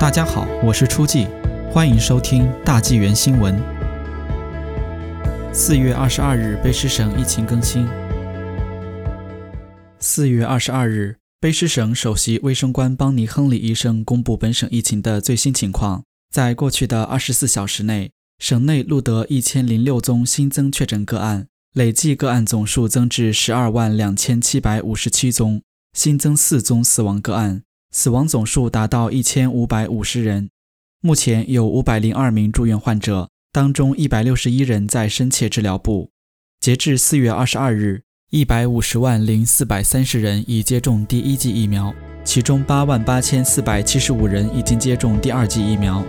大家好，我是初季，欢迎收听大纪元新闻。四月二十二日，卑诗省疫情更新。四月二十二日，卑诗省首席卫生官邦尼·亨利医生公布本省疫情的最新情况。在过去的二十四小时内，省内录得一千零六宗新增确诊个案，累计个案总数增至十二万两千七百五十七宗，新增四宗死亡个案。死亡总数达到一千五百五十人，目前有五百零二名住院患者，当中一百六十一人在深切治疗部。截至四月二十二日，一百五十万零四百三十人已接种第一剂疫苗，其中八万八千四百七十五人已经接种第二剂疫苗。